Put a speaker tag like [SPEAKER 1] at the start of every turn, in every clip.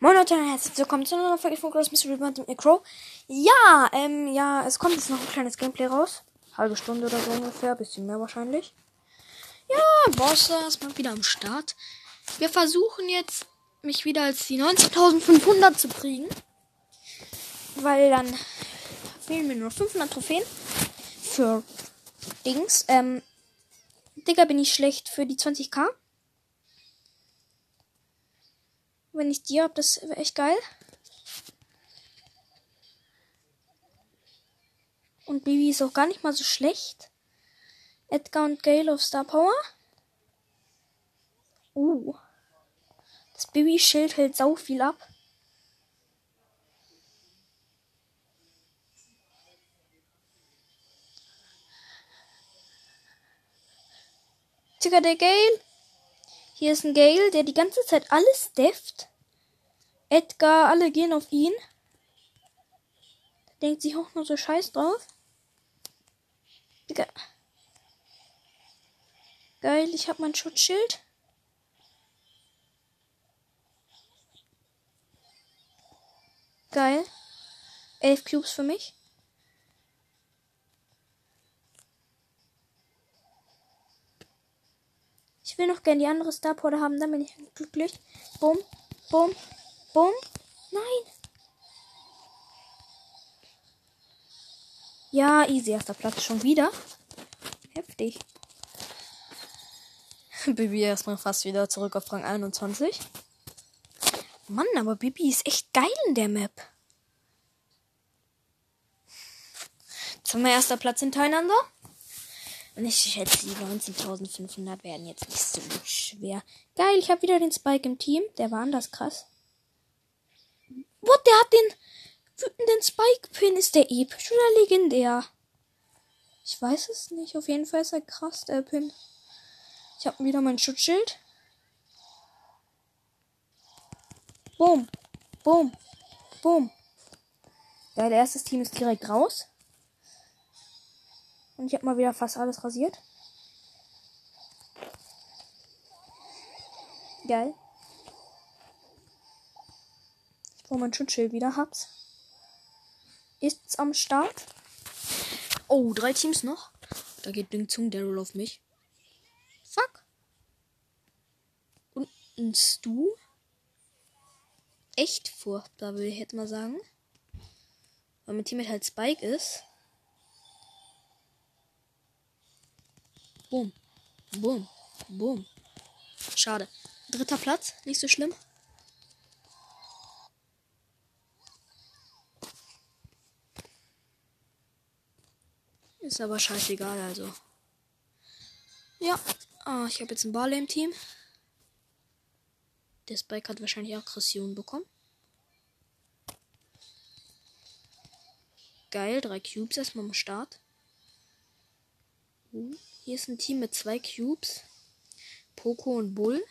[SPEAKER 1] Moin Leute, herzlich willkommen zu einer neuen Folge von Gross Mystery Band mit Crow. Ja, ähm, ja, es kommt jetzt noch ein kleines Gameplay raus. Halbe Stunde oder so ungefähr, bisschen mehr wahrscheinlich. Ja, Bosse ist mal wieder am Start. Wir versuchen jetzt, mich wieder als die 19.500 zu kriegen. Weil dann fehlen mir nur 500 Trophäen. Für Dings. Ähm, Digga, bin ich schlecht für die 20k. Wenn ich die hab, das wäre echt geil. Und Bibi ist auch gar nicht mal so schlecht. Edgar und Gale auf Star Power. Uh. Das Bibi-Schild hält sau viel ab. Digga, der Gale. Hier ist ein Gale, der die ganze Zeit alles deft. Edgar, alle gehen auf ihn. Denkt sich auch nur so scheiß drauf. Digga. Geil, ich hab mein Schutzschild. Geil. Elf Cubes für mich. Ich will noch gerne die andere Starporter haben, dann bin ich glücklich. Bumm, bumm, bumm. Nein. Ja, easy erster Platz schon wieder. Heftig. Bibi erstmal fast wieder zurück auf Rang 21. Mann, aber Bibi ist echt geil in der Map. Jetzt haben wir erster Platz hintereinander. Und ich schätze, die 19.500 werden jetzt nicht so schwer. Geil, ich habe wieder den Spike im Team. Der war anders krass. What, der hat den wütenden Spike-Pin. Ist der episch oder legendär? Ich weiß es nicht. Auf jeden Fall ist er krass, der Pin. Ich habe wieder mein Schutzschild. Boom. Boom. Boom. Geil, der erste Team ist direkt raus. Und ich habe mal wieder fast alles rasiert. Geil. Ich brauche mein Schutzschild wieder. Hab's. Ist's am Start? Oh, drei Teams noch. Da geht Ding Zung Daryl auf mich. Fuck. Und ein Stu? Echt furchtbar, will ich jetzt mal sagen. Weil mein Teammate halt Spike ist. Boom. Boom. Boom. Schade. Dritter Platz. Nicht so schlimm. Ist aber scheißegal, also. Ja. Ah, ich habe jetzt einen Barley im Team. Der Spike hat wahrscheinlich Aggression bekommen. Geil, drei Cubes erstmal am Start. Uh. Hier ist ein Team mit zwei Cubes. Poco und Bull.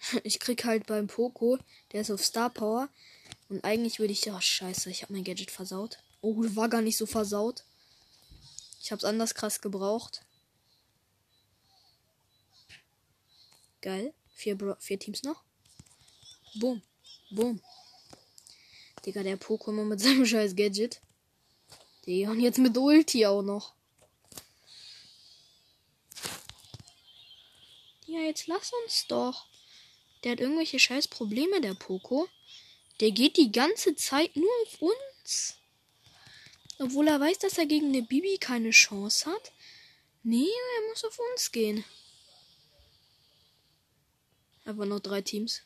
[SPEAKER 1] Ich krieg halt beim Poco, der ist auf Star Power. Und eigentlich würde ich. Oh, scheiße, ich habe mein Gadget versaut. Oh, war gar nicht so versaut. Ich hab's anders krass gebraucht. Geil. Vier, Bro vier Teams noch. Boom. Boom. Digga, der Pokémon mit seinem scheiß Gadget. Digga, und jetzt mit Ulti auch noch. Ja, jetzt lass uns doch. Der hat irgendwelche scheiß Probleme, der Poco. Der geht die ganze Zeit nur auf uns. Obwohl er weiß, dass er gegen eine Bibi keine Chance hat. Nee, er muss auf uns gehen. Aber noch drei Teams.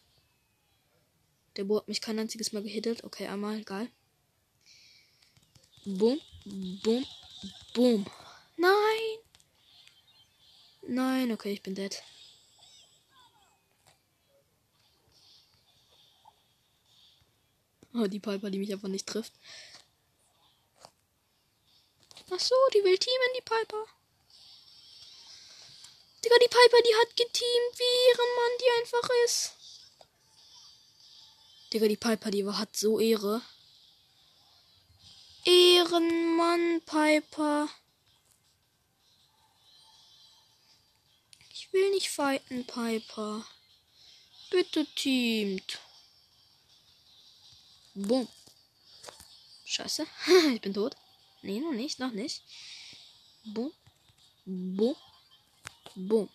[SPEAKER 1] Der Bo hat mich kein einziges Mal gehittet. Okay, einmal, egal. Boom, boom, boom. Nein! Nein, okay, ich bin dead. Oh, die Piper, die mich einfach nicht trifft. Ach so, die will teamen, die Piper. Digga, die Piper, die hat geteamt, wie Ehrenmann die einfach ist. Digga, die Piper, die hat so Ehre. Ehrenmann, Piper. Ich will nicht fighten, Piper. Bitte teamt. Boom. Scheiße. ich bin tot. Nee, noch nicht, noch nicht. Boom. Boom. Boom.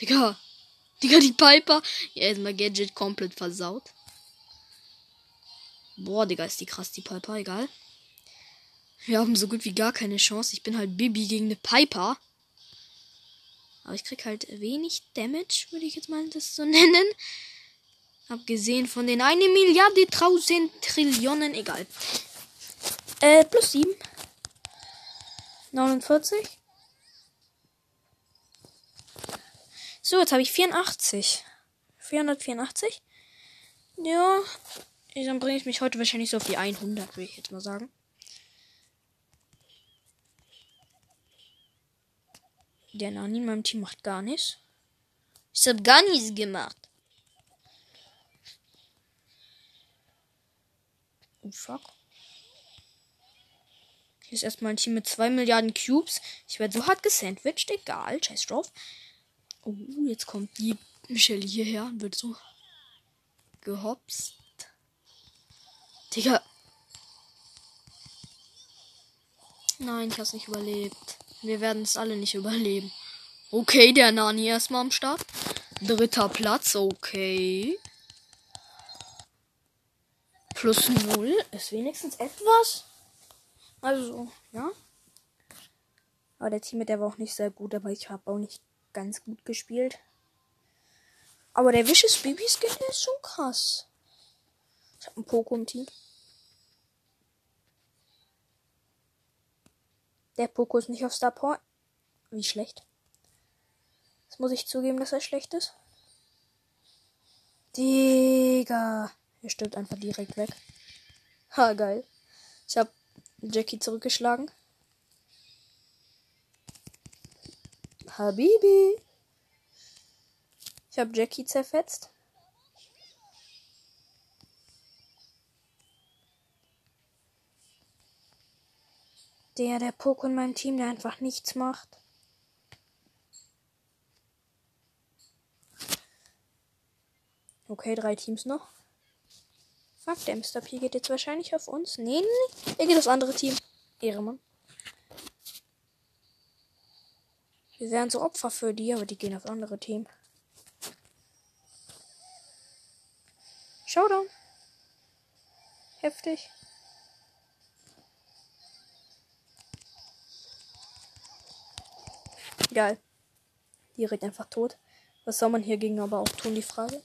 [SPEAKER 1] Digga. Digga, die Piper. Ja, ist mein Gadget komplett versaut. Boah, Digga, ist die krass, die Piper. Egal. Wir haben so gut wie gar keine Chance. Ich bin halt Bibi gegen eine Piper. Aber ich krieg halt wenig Damage, würde ich jetzt mal das so nennen. Abgesehen von den eine Milliarde tausend Trillionen, egal. Äh, plus 7. 49. So, jetzt habe ich 84. 484. Ja, dann bringe ich mich heute wahrscheinlich so auf die 100, würde ich jetzt mal sagen. Der Nani in meinem Team macht gar nichts. Ich habe gar nichts gemacht. Oh fuck. Hier ist erstmal ein Team mit 2 Milliarden Cubes. Ich werde so hart gesandwiched. Egal. Scheiß drauf. Oh, jetzt kommt die Michelle hierher und wird so gehopst. Digga. Nein, ich hab's nicht überlebt. Wir werden es alle nicht überleben. Okay, der Nani erstmal am Start. Dritter Platz, okay. Plus null ist wenigstens etwas. Also, ja. Aber der Team mit der war auch nicht sehr gut, aber ich habe auch nicht ganz gut gespielt. Aber der Vicious Baby Skin ist schon krass. Ich habe ein Poco im Team. Der Poco ist nicht auf Star Power. Wie schlecht. Das muss ich zugeben, dass er schlecht ist. Digga. Er stirbt einfach direkt weg. Ha, geil. Ich hab Jackie zurückgeschlagen. Habibi. Ich hab Jackie zerfetzt. Der, der Poco in meinem Team, der einfach nichts macht. Okay, drei Teams noch. Fuck, der Mr. P geht jetzt wahrscheinlich auf uns. Nee, nee, er geht aufs andere Team. Ehremann. Wir wären so Opfer für die, aber die gehen aufs andere Team. Showdown. Heftig. Geil. Direkt einfach tot. Was soll man hier gegen aber auch tun, die Frage.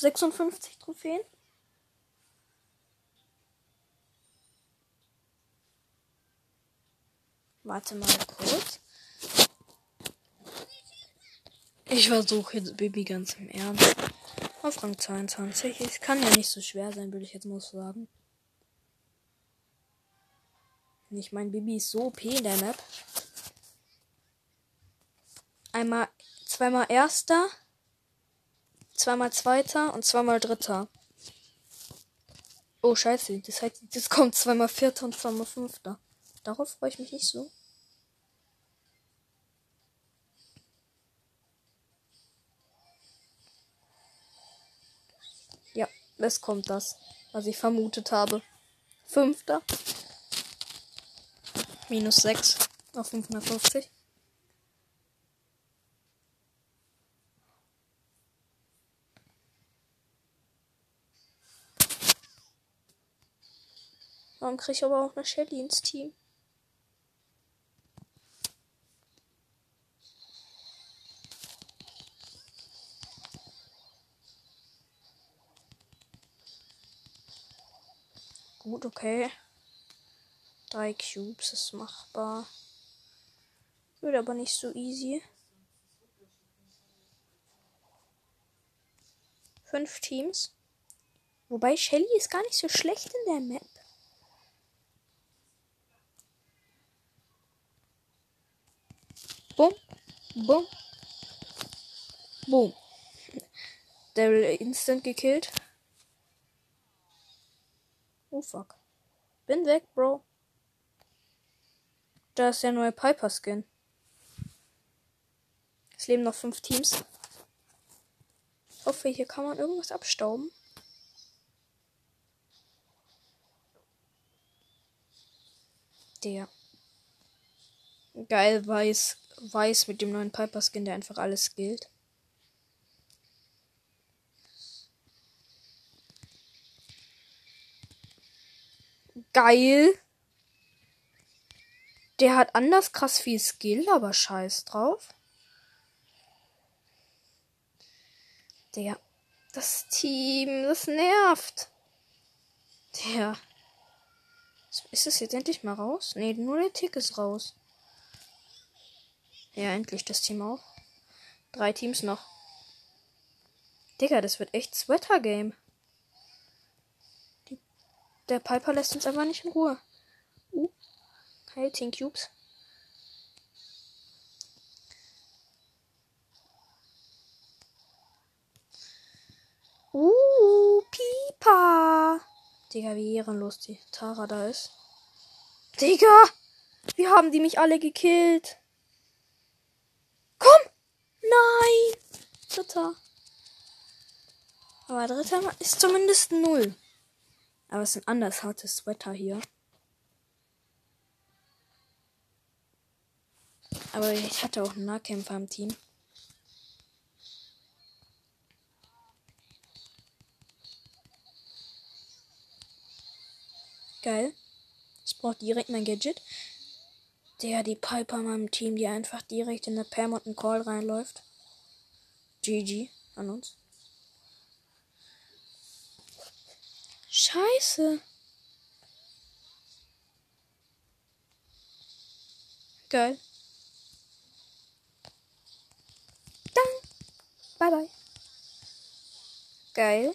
[SPEAKER 1] 56 Trophäen. Warte mal kurz. Ich versuche jetzt Baby ganz im Ernst. Auf Rang 22. Es kann ja nicht so schwer sein, würde ich jetzt mal sagen. Ich mein Baby ist so OP in der Map. Einmal, zweimal Erster, zweimal Zweiter und zweimal Dritter. Oh, scheiße. Das heißt, das kommt zweimal Vierter und zweimal Fünfter. Darauf freue ich mich nicht so. Ja, es kommt das, was ich vermutet habe. Fünfter. Minus 6 auf 550. Warum kriege ich aber auch eine Shelly ins Team? Gut, okay. Drei Cubes ist machbar. Wird aber nicht so easy. Fünf Teams. Wobei Shelly ist gar nicht so schlecht in der Map. Boom. Boom. Boom. Daryl instant gekillt. Oh fuck. Bin weg, Bro. Da ist der neue Piper Skin. Es leben noch fünf Teams. Ich hoffe, hier kann man irgendwas abstauben. Der. Geil, weiß. Weiß mit dem neuen Piper Skin, der einfach alles gilt. Geil. Der hat anders krass viel Skill, aber scheiß drauf. Der. Das Team, das nervt. Der. Ist es jetzt endlich mal raus? Nee, nur der Tick ist raus. Ja, endlich das Team auch. Drei Teams noch. Digga, das wird echt Sweater-Game. Der Piper lässt uns einfach nicht in Ruhe. Uh. Hey, 10 Cubes. Uh, Pipa. Digga, wie ehrenlos die Tara da ist. Digga! Wie haben die mich alle gekillt? Komm! Nein! Dritter. Aber dritter ist zumindest null. Aber es ist ein anders hartes Wetter hier. Aber ich hatte auch einen Nahkämpfer im Team. Geil. Ich brauche direkt mein Gadget. Der, die Piper in meinem Team, die einfach direkt in eine Pam und einen Call reinläuft. GG an uns. Scheiße. Geil. Dann. Bye bye. Geil.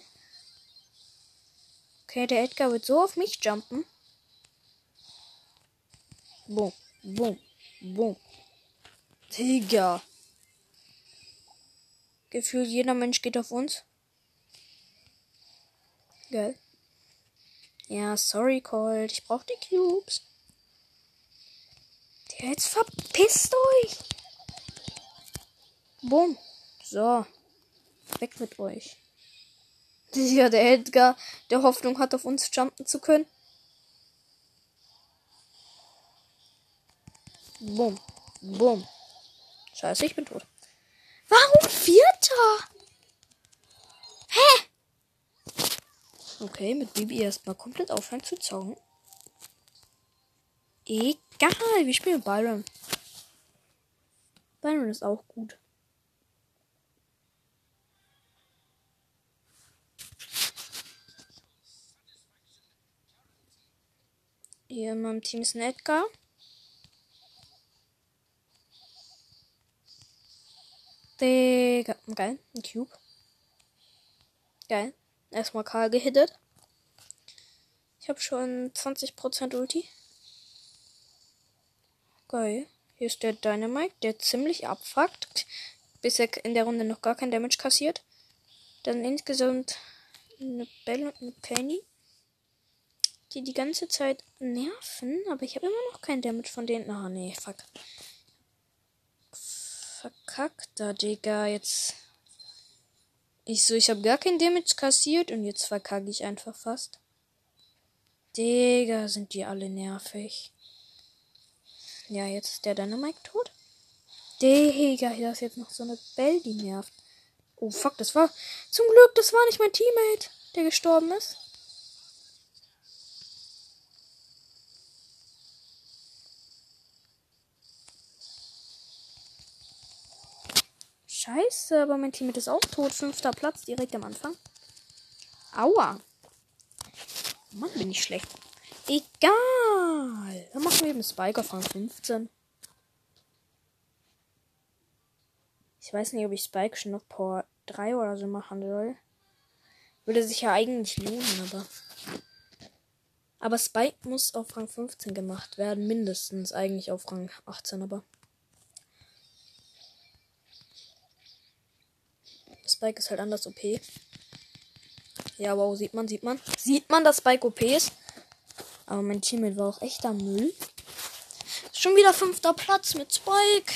[SPEAKER 1] Okay, der Edgar wird so auf mich jumpen. Boom, boom, boom. Digga. Gefühlt jeder Mensch geht auf uns. Geil. Ja, sorry, Colt. Ich brauch die Cubes. Der jetzt verpisst euch. Boom. So. Weg mit euch. Ja, der Edgar, der Hoffnung hat, auf uns jumpen zu können. Bumm. Bumm. Scheiße, ich bin tot. Warum Vierter? Hä? Okay, mit Bibi erstmal komplett aufhören zu zocken. Egal, wir spielen Byron. Byron ist auch gut. Hier in meinem Team ist ein Edgar. Digga. Geil. Ein Cube. Geil. Erstmal Karl gehittet. Ich habe schon 20% Ulti. Geil. Hier ist der Dynamite, der ziemlich abfuckt. Bis er in der Runde noch gar kein Damage kassiert. Dann insgesamt eine Belle und eine Penny die die ganze Zeit nerven, aber ich habe immer noch kein Damage von denen. Ah, oh, nee, fuck. Verkackter, Digga. Jetzt. Ich so, ich habe gar kein Damage kassiert und jetzt verkacke ich einfach fast. Digga, sind die alle nervig. Ja, jetzt ist der Dynamite tot. Digga, hier ist jetzt noch so eine Bell, die nervt. Oh, fuck, das war. Zum Glück, das war nicht mein Teammate, der gestorben ist. Scheiße, aber mein Team ist auch tot. Fünfter Platz direkt am Anfang. Aua. Mann, bin ich schlecht. Egal. Dann machen wir eben Spike auf Rang 15. Ich weiß nicht, ob ich Spike schon noch Power 3 oder so machen soll. Würde sich ja eigentlich lohnen, aber. Aber Spike muss auf Rang 15 gemacht werden. Mindestens eigentlich auf Rang 18, aber. Spike ist halt anders OP. Ja, wow, sieht man, sieht man. Sieht man, dass Spike OP ist. Aber mein Teammate war auch echter Müll. Schon wieder fünfter Platz mit Spike.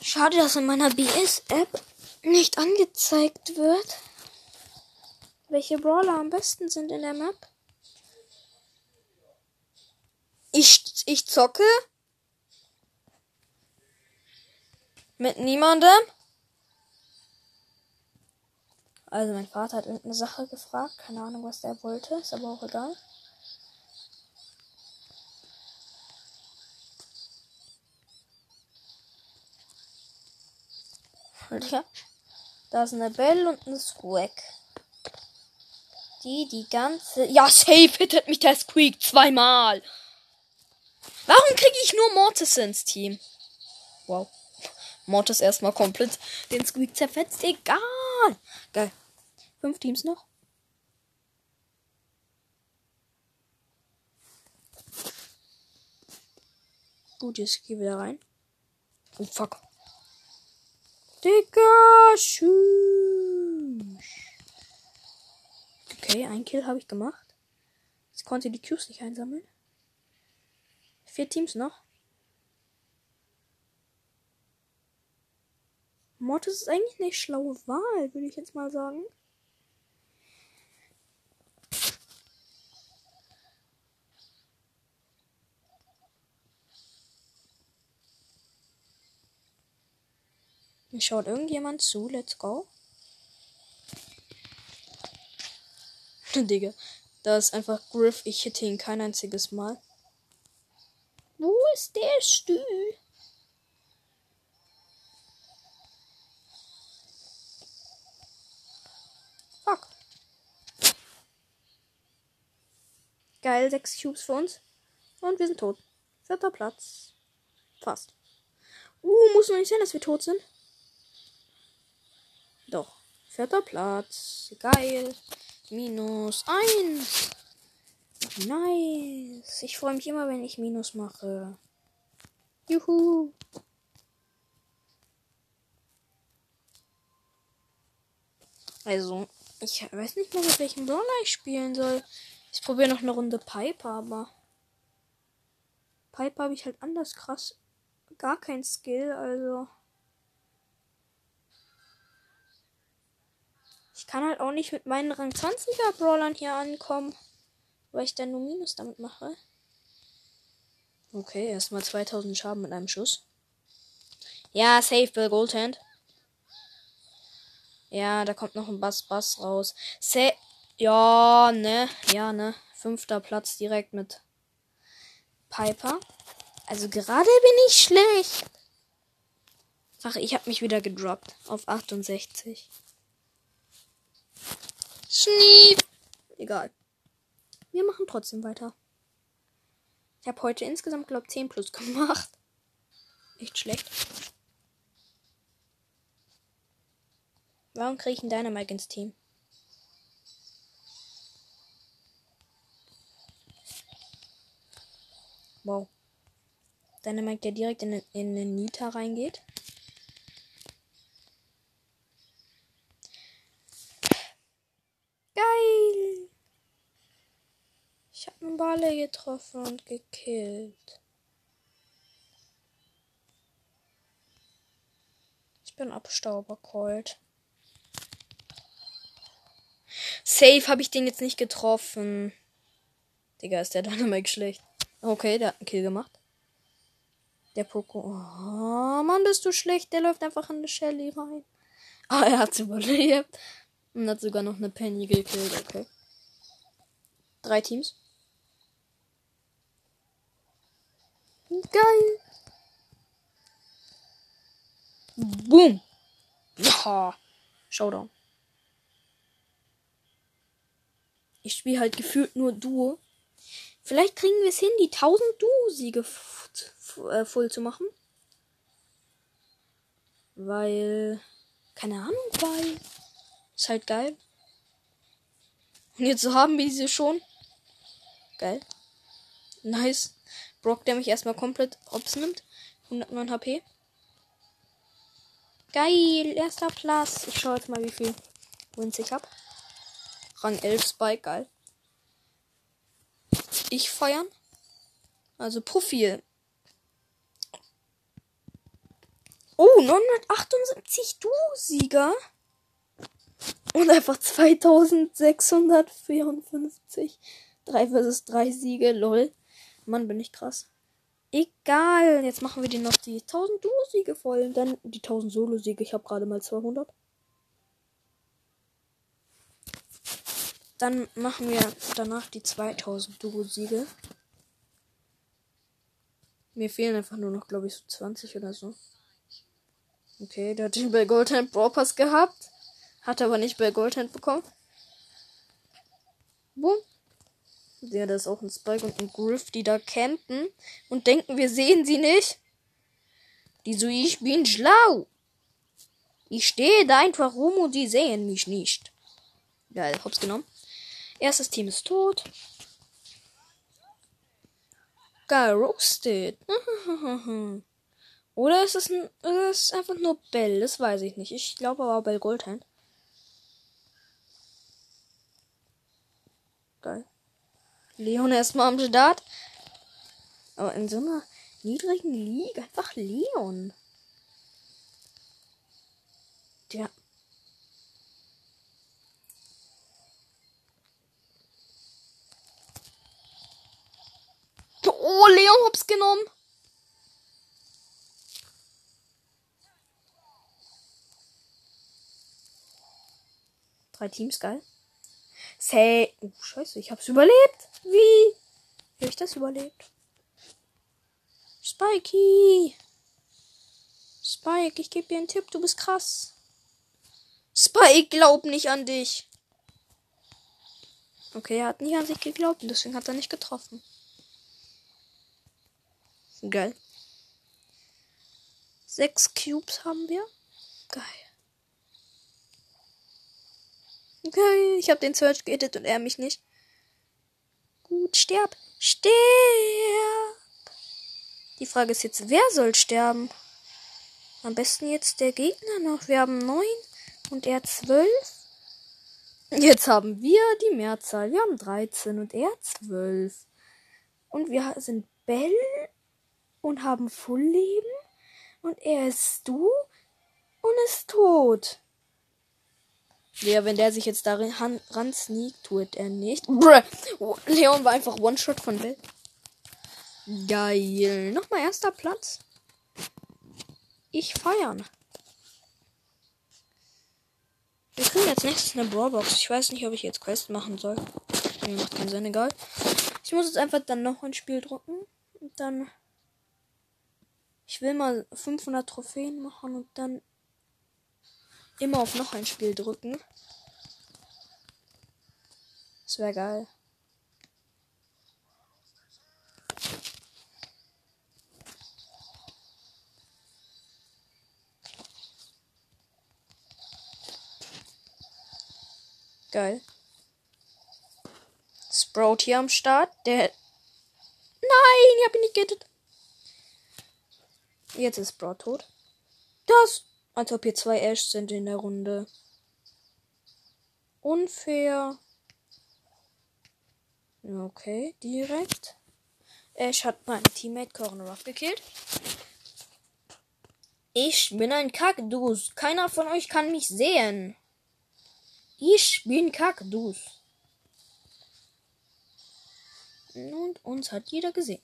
[SPEAKER 1] Schade, dass in meiner BS-App nicht angezeigt wird, welche Brawler am besten sind in der Map. Ich, ich zocke mit niemandem. Also mein Vater hat irgendeine Sache gefragt. Keine Ahnung, was der wollte. Ist aber auch egal. Ja. Da ist eine Belle und ein Squeak. Die die ganze... Ja, safe hittet mich der Squeak zweimal. Warum kriege ich nur Mortis ins Team? Wow. Mortis erstmal komplett den Squeak zerfetzt. Egal. Geil. Fünf Teams noch. Gut, jetzt geh wieder rein. Oh, fuck. Digga, tschüss. Okay, ein Kill habe ich gemacht. Jetzt konnte die Cubes nicht einsammeln. Vier Teams noch. Mortis ist eigentlich eine schlaue Wahl, würde ich jetzt mal sagen. Mir schaut irgendjemand zu. Let's go. Digga. Da ist einfach Griff. Ich hitte ihn kein einziges Mal. Wo ist der Stuhl? Fuck. Geil, sechs Cubes für uns. Und wir sind tot. Vierter Platz. Fast. Uh, muss noch nicht sein, dass wir tot sind. Doch. Vierter Platz. Geil. Minus eins. Nice. Ich freue mich immer, wenn ich Minus mache. Juhu. Also, ich weiß nicht mehr, mit welchem Brawler ich spielen soll. Ich probiere noch eine Runde Piper, aber Piper habe ich halt anders krass. Gar kein Skill, also. Ich kann halt auch nicht mit meinen Rang 20er Brawlern hier ankommen, weil ich dann nur Minus damit mache. Okay, erstmal 2000 Schaden mit einem Schuss. Ja, safe Bill Goldhand. Ja, da kommt noch ein Bass Bass raus. Sa ja, ne, ja, ne. Fünfter Platz direkt mit Piper. Also gerade bin ich schlecht. Ach, ich habe mich wieder gedroppt auf 68. Schniep. Egal. Wir machen trotzdem weiter. Ich habe heute insgesamt, glaube ich, 10 plus gemacht. Echt schlecht. Warum kriege ich einen Dynamite ins Team? Wow. Dynamite, der direkt in, in den Nita reingeht. Balle getroffen und gekillt. Ich bin Abstaubercolt. Safe habe ich den jetzt nicht getroffen. Digga, ist der Dynamite schlecht. Okay, der hat einen Kill gemacht. Der Poco. Oh, Mann, bist du schlecht. Der läuft einfach in eine Shelly rein. Ah, er hat überlebt. Und hat sogar noch eine Penny gekillt. Okay. Drei Teams. Geil. Boom. Ja. Showdown. Ich spiele halt gefühlt nur Duo. Vielleicht kriegen wir es hin, die 1000 Duo-Siege äh, voll zu machen. Weil. Keine Ahnung, weil. Ist halt geil. Und jetzt haben wir sie schon. Geil. Nice. Brock, der mich erstmal komplett ops nimmt. 109 HP. Geil, erster Platz. Ich schaue jetzt mal, wie viel Wins ich habe. Rang 11 Spike, geil. Ich feiern. Also Profil. Oh, 978 Du-Sieger. Und einfach 2654. 3 versus 3 Siege, lol. Mann, bin ich krass. Egal, jetzt machen wir dir noch die 1000 Duo-Siege voll. Und dann die 1000 Solo-Siege. Ich habe gerade mal 200. Dann machen wir danach die 2000 Duo-Siege. Mir fehlen einfach nur noch, glaube ich, so 20 oder so. Okay, der hat ihn bei Goldhand Brawl Pass gehabt. Hat aber nicht bei Goldhand bekommen. Boom. Ja, da ist auch ein Spike und ein Griff, die da campen und denken, wir sehen sie nicht. Die so, ich bin schlau. Ich stehe da einfach rum und die sehen mich nicht. Geil, hops genommen. Erstes Team ist tot. Geil, roasted. Oder ist es, ein, ist es einfach nur Bell? Das weiß ich nicht. Ich glaube aber Bell Goldhand. Geil. Leon erstmal am Start. Aber in so einer niedrigen Liga einfach Leon. Der. Oh, Leon hab's genommen. Drei Teams, geil. Say. Oh, scheiße, ich hab's überlebt. Wie? Wie hab ich das überlebt? Spikey. Spike, ich gebe dir einen Tipp, du bist krass. Spike, glaub nicht an dich. Okay, er hat nicht an sich geglaubt und deswegen hat er nicht getroffen. Geil. Sechs Cubes haben wir. Geil. Okay, ich habe den Search geedet und er mich nicht. Gut, sterb. Sterb. Die Frage ist jetzt, wer soll sterben? Am besten jetzt der Gegner noch. Wir haben neun und er zwölf. Jetzt haben wir die Mehrzahl. Wir haben 13 und er 12. Und wir sind Bell und haben Fullleben. Und er ist du und ist tot. Ja, wenn der sich jetzt da ran, ran sneakt, tut er nicht. Bruh. Leon war einfach One-Shot von Bell. Geil. Nochmal erster Platz. Ich feiern. Wir kriegen jetzt nächstes eine Brawlbox. Ich weiß nicht, ob ich jetzt Quest machen soll. Mir macht keinen Sinn, egal. Ich muss jetzt einfach dann noch ein Spiel drücken. Und dann. Ich will mal 500 Trophäen machen und dann immer auf noch ein Spiel drücken. Das wäre geil. Geil. Sprout hier am Start. Der. Nein, ich hab ihn nicht gerettet. Jetzt ist Sprout tot. Das als ob hier zwei Ash sind in der Runde. Unfair. Okay, direkt. Ash hat meinen Teammate Corner gekillt. Ich bin ein Kaktus. Keiner von euch kann mich sehen. Ich bin Kaktus. Und uns hat jeder gesehen.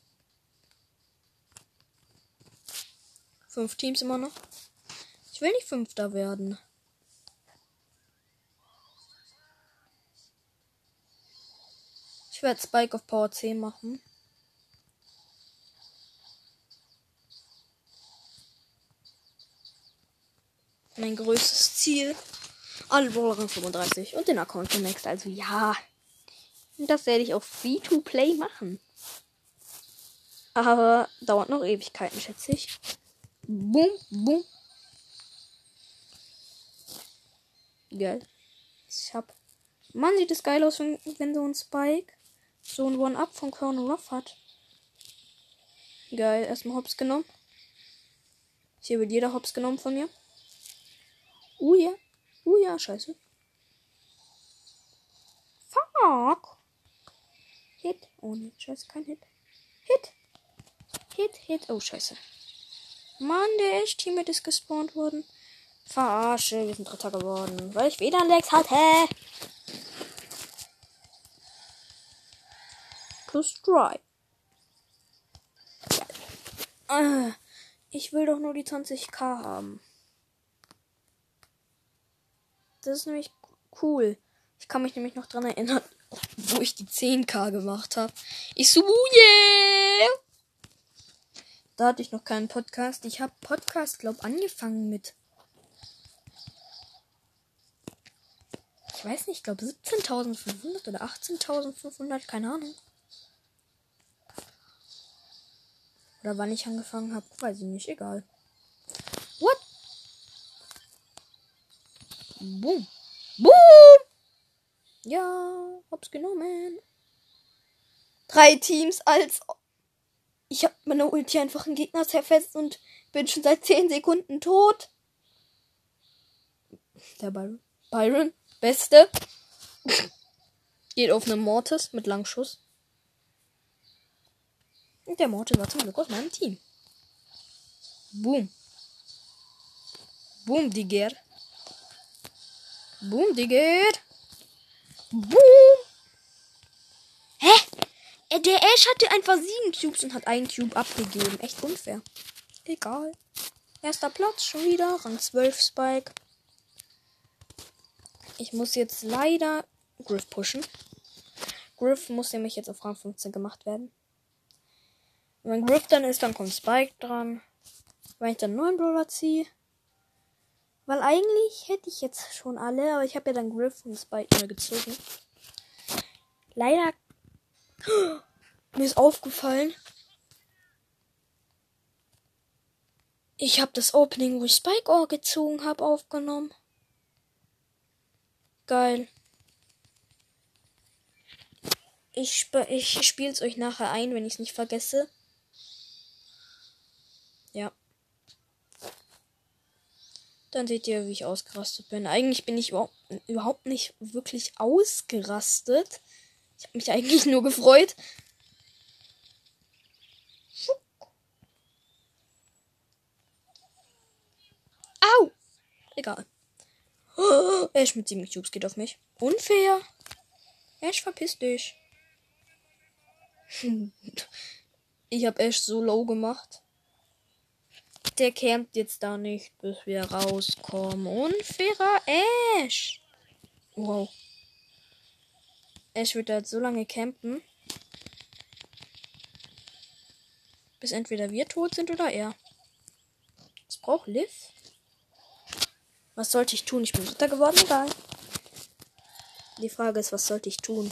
[SPEAKER 1] Fünf Teams immer noch. Ich will nicht Fünfter werden. Ich werde Spike auf Power 10 machen. Mein größtes Ziel. Alle Brawler 35 und den Account zunächst. Also ja. Das werde ich auf Free-to-Play machen. Aber dauert noch Ewigkeiten, schätze ich. Boom, boom, Geil. Ich hab. Mann, sieht das geil aus, wenn, wenn so ein Spike so ein One-Up von Colonel Ruff hat. Geil, erstmal Hops genommen. Hier wird jeder Hops genommen von mir. Uh ja. Uh ja, scheiße. Fuck. Hit. Oh ne, scheiße, kein Hit. Hit. Hit, Hit. Oh, scheiße. Mann, der Echt-Teammate ist gespawnt worden. Verarsche, wir sind Dritter geworden, weil ich wieder Lex hatte. Plus 3. Äh, ich will doch nur die 20k haben. Das ist nämlich cool. Ich kann mich nämlich noch dran erinnern, wo ich die 10k gemacht habe. Ich so, yeah! Da hatte ich noch keinen Podcast. Ich habe Podcast, glaube angefangen mit. Ich weiß nicht, ich glaube 17.500 oder 18.500, keine Ahnung. Oder wann ich angefangen habe, weiß ich nicht, egal. What? Boom. Boom! Ja, hab's genommen. Drei Teams als. Ich hab meine Ulti einfach einen Gegner zerfetzt und bin schon seit 10 Sekunden tot. Der Byron. Byron, beste. Geht auf einen Mortis mit Langschuss. Und der Mortis war zum Glück aus meinem Team. Boom. Boom, Digger. Boom, Digger. Boom. Äh, der Ash hatte einfach sieben Cubes und hat einen Cube abgegeben. Echt unfair. Egal. Erster Platz schon wieder. Rang 12 Spike. Ich muss jetzt leider Griff pushen. Griff muss nämlich jetzt auf Rang 15 gemacht werden. Wenn Griff dann ist, dann kommt Spike dran. Wenn ich dann neuen Brawler ziehe. Weil eigentlich hätte ich jetzt schon alle, aber ich habe ja dann Griff und Spike neu gezogen. Leider. Mir ist aufgefallen. Ich habe das Opening, wo ich Spike Ohr gezogen habe, aufgenommen. Geil. Ich, sp ich spiele es euch nachher ein, wenn ich es nicht vergesse. Ja. Dann seht ihr, wie ich ausgerastet bin. Eigentlich bin ich überhaupt, überhaupt nicht wirklich ausgerastet. Ich habe mich eigentlich nur gefreut. Au! Egal. Oh, Ash mit 7 Cubes geht auf mich. Unfair. Ash, verpiss dich. ich habe Ash so low gemacht. Der campt jetzt da nicht, bis wir rauskommen. Unfairer Ash. Wow. Ash wird halt so lange campen. Bis entweder wir tot sind oder er. Es braucht Liv. Was sollte ich tun? Ich bin Dritter geworden, egal. Die Frage ist, was sollte ich tun?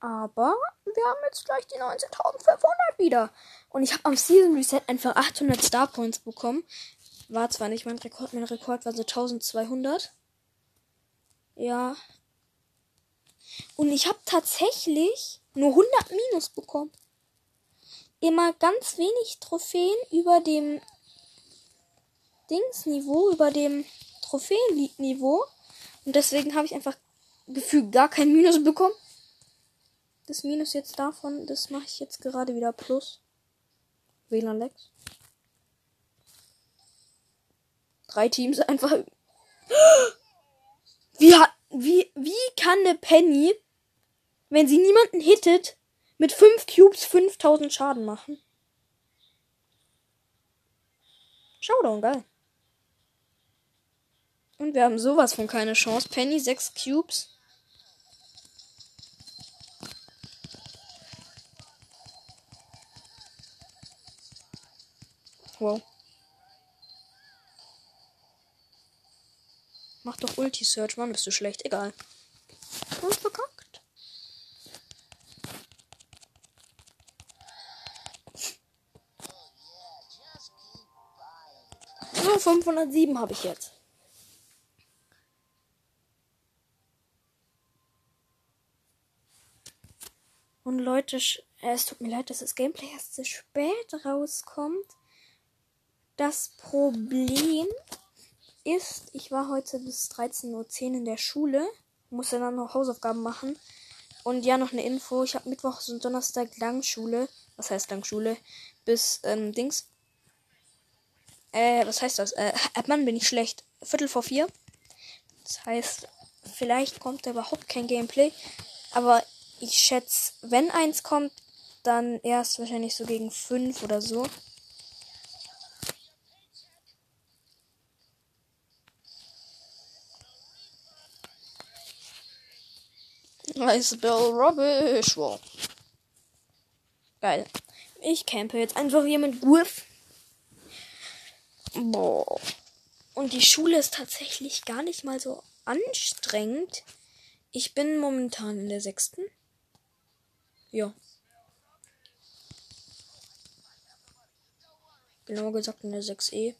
[SPEAKER 1] Aber wir haben jetzt gleich die 19.500 wieder. Und ich habe am Season Reset einfach 800 Star Points bekommen. War zwar nicht mein Rekord, mein Rekord war so 1200. Ja. Und ich habe tatsächlich nur 100 Minus bekommen. Immer ganz wenig Trophäen über dem Dingsniveau, über dem Trophäenlied-Niveau. Und deswegen habe ich einfach gefühlt gar kein Minus bekommen. Das Minus jetzt davon, das mache ich jetzt gerade wieder Plus. WLAN Lex. Drei Teams einfach. Wie, wie, wie kann eine Penny, wenn sie niemanden hittet, mit 5 Cubes 5000 Schaden machen? Showdown, geil. Und wir haben sowas von keine Chance. Penny 6 Cubes. Wow. Mach doch Ulti-Search, Mann, bist du schlecht. Egal. Und verkackt. So, 507 habe ich jetzt. Und Leute, es tut mir leid, dass das Gameplay erst so spät rauskommt. Das Problem ist, ich war heute bis 13.10 Uhr in der Schule, musste dann noch Hausaufgaben machen. Und ja, noch eine Info. Ich habe Mittwoch und Donnerstag Langschule. Was heißt dank Schule? Bis, ähm, Dings. Äh, was heißt das? Äh, Mann bin ich schlecht. Viertel vor vier. Das heißt, vielleicht kommt da überhaupt kein Gameplay. Aber ich schätze, wenn eins kommt, dann erst wahrscheinlich so gegen fünf oder so. Nice Bill Rubbish. Wow. Geil. Ich campe jetzt einfach hier mit Griff. Boah. Und die Schule ist tatsächlich gar nicht mal so anstrengend. Ich bin momentan in der sechsten. Ja. Genauer gesagt in der 6e.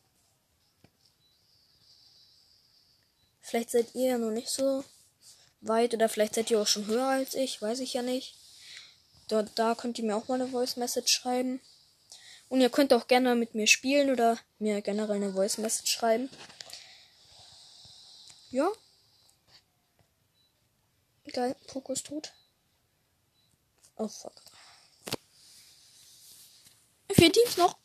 [SPEAKER 1] Vielleicht seid ihr ja noch nicht so weit oder vielleicht seid ihr auch schon höher als ich, weiß ich ja nicht. Dort, da könnt ihr mir auch mal eine Voice Message schreiben. Und ihr könnt auch gerne mit mir spielen oder mir generell eine Voice Message schreiben. Ja. Geil, Fokus tot. Oh fuck. Vier Teams noch.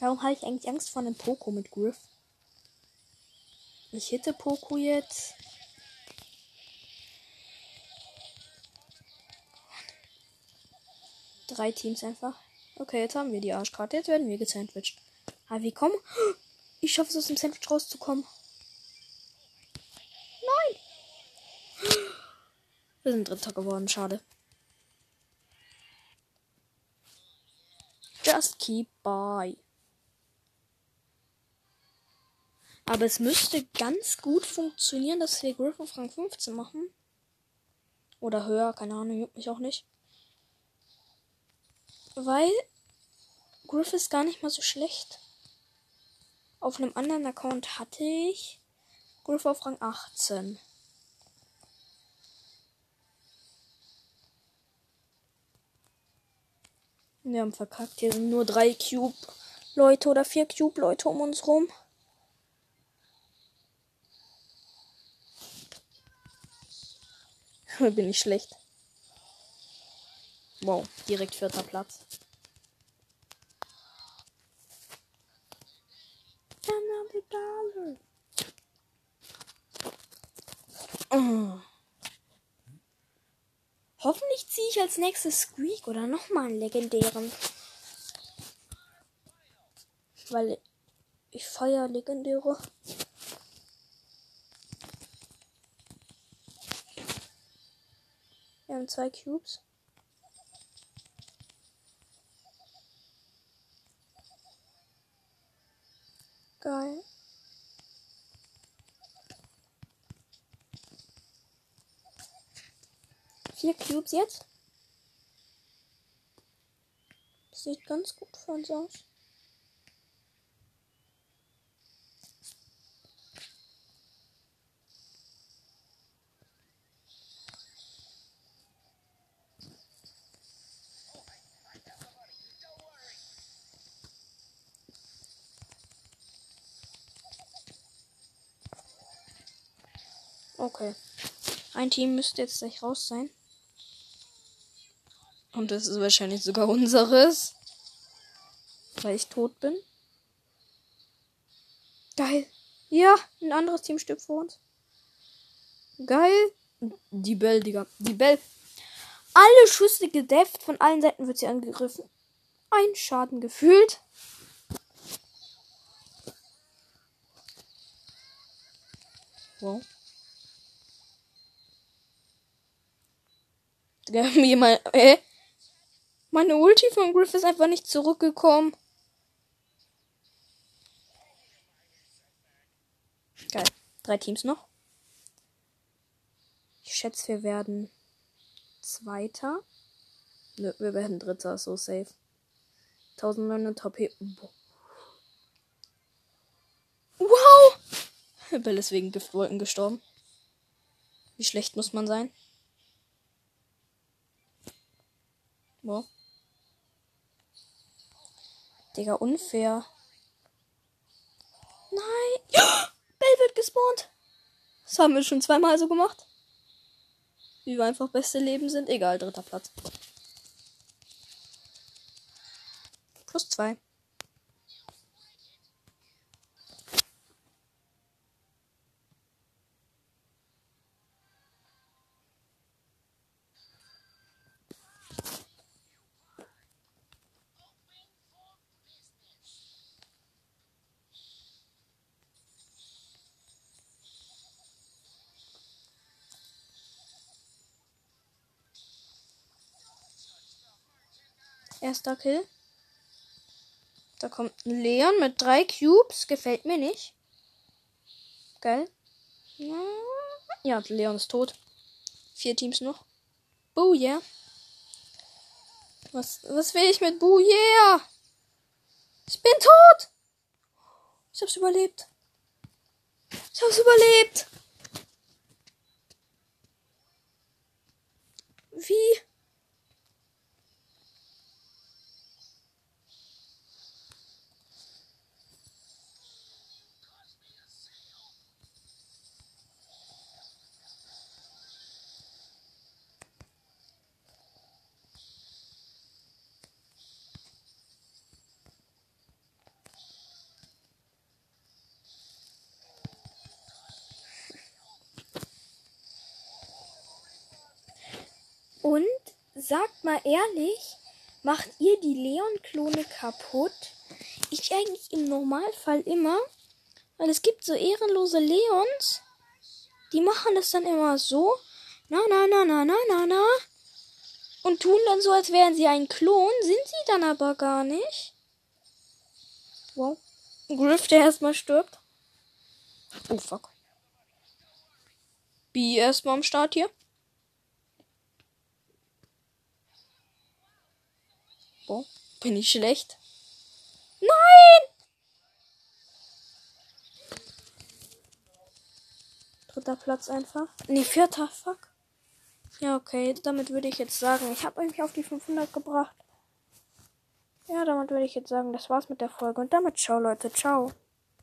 [SPEAKER 1] Warum habe ich eigentlich Angst vor einem Poco mit Griff? Ich hitte Poco jetzt. Drei Teams einfach. Okay, jetzt haben wir die Arschkarte. Jetzt werden wir gesandwiched. Aber wie kommen? Ich schaffe es aus dem Sandwich rauszukommen. Nein! Wir sind Dritter geworden, schade. Just keep by. Aber es müsste ganz gut funktionieren, dass wir Griff auf Rang 15 machen. Oder höher, keine Ahnung, juckt mich auch nicht. Weil Griff ist gar nicht mal so schlecht. Auf einem anderen Account hatte ich Griff auf Rang 18. Wir haben verkackt. Hier sind nur drei Cube-Leute oder vier Cube-Leute um uns rum. Bin ich schlecht. Wow, direkt vierter Platz. Oh. Hoffentlich ziehe ich als nächstes Squeak oder nochmal einen legendären. Weil ich feiere legendäre. Wir haben zwei Cubes. Geil. Vier Cubes jetzt. sieht ganz gut für uns aus. Okay. Ein Team müsste jetzt gleich raus sein. Und das ist wahrscheinlich sogar unseres. Weil ich tot bin. Geil. Ja, ein anderes Team stirbt vor uns. Geil. Die Bell, Digga. Die Bell. Alle Schüsse gedefft. Von allen Seiten wird sie angegriffen. Ein Schaden gefühlt. Wow. Jemand, äh, meine Ulti von Griff ist einfach nicht zurückgekommen. Geil. Drei Teams noch. Ich schätze, wir werden Zweiter. Nö, wir werden Dritter, so safe. 1900 HP. Wow! Bell ist wegen Giftwolken gestorben. Wie schlecht muss man sein? Wow. Digga, unfair. Nein. Bell wird gespawnt. Das haben wir schon zweimal so gemacht. Wie wir einfach beste Leben sind. Egal, dritter Platz. Plus zwei. Erster Kill. Da kommt ein Leon mit drei Cubes. Gefällt mir nicht. Geil. Ja, Leon ist tot. Vier Teams noch. Boo, yeah. Was, was will ich mit Boo, yeah? Ich bin tot! Ich hab's überlebt. Ich hab's überlebt. Wie? Und sagt mal ehrlich, macht ihr die Leon-Klone kaputt? Ich eigentlich im Normalfall immer, weil es gibt so ehrenlose Leons, die machen das dann immer so, na na na na na na na, und tun dann so, als wären sie ein Klon, sind sie dann aber gar nicht. Wow. Griff, der erstmal stirbt. Oh fuck. B erstmal am Start hier. Boah, bin ich schlecht? Nein! Dritter Platz einfach. Nee, vierter, fuck. Ja, okay, damit würde ich jetzt sagen, ich habe mich auf die 500 gebracht. Ja, damit würde ich jetzt sagen, das war's mit der Folge. Und damit ciao, Leute, ciao.